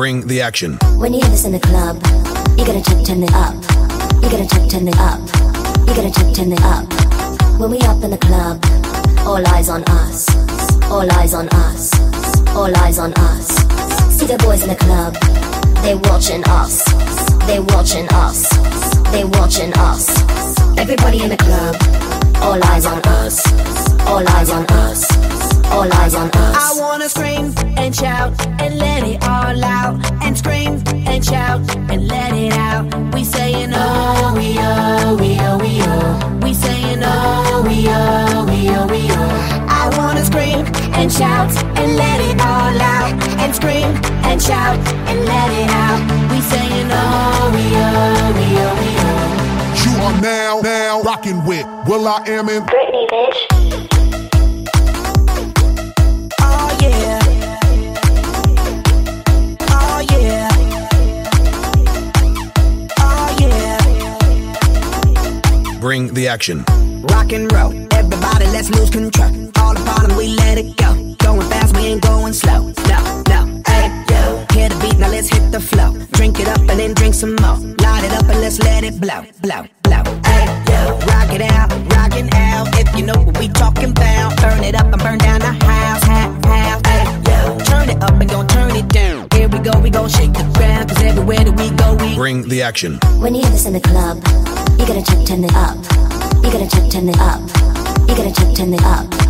Bring the action. When you hear this in the club, you gotta check, turn it up. You gotta check, turn it up. You gotta check, turn it up. When we up in the club, all eyes on us. All eyes on us. All eyes on us. See the boys in the club, they watching us. They watching us. They watching us. Everybody in the club, all eyes on us. All eyes on us. All eyes on us. I wanna scream and shout and let it all out. And shout and let it all out. And scream and shout and let it out. We saying oh, we oh, we oh, we oh. You are now, now rocking with Will.i.am in Britney, bitch. Oh yeah. Oh yeah. Oh yeah. Bring the action. Rock and roll, everybody, let's lose control. All the bottom, we let it go. Going fast, we ain't going slow. No, no, hey yo. Hear the beat, now let's hit the flow. Drink it up and then drink some more. Light it up and let's let it blow, blow, blow. Hey yo, rock it out, rockin' out. If you know what we talking about, burn it up and burn down the house, house, house. Hey yo, turn it up and gon' turn it down. Here we go, we gon' shake the ground, cause everywhere that we go, we Bring the action. When you hear this in the club, you gotta check, turn it up. You gotta check, turn it up. You gotta check, turn it up.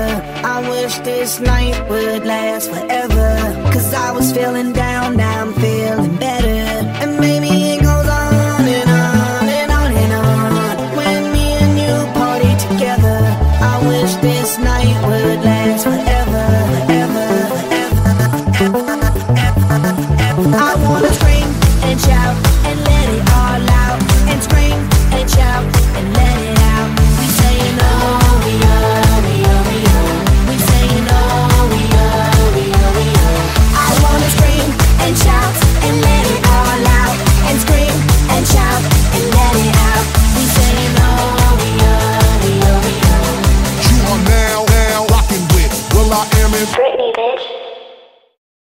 I wish this night would last forever. Cause I was feeling down, now I'm feeling better.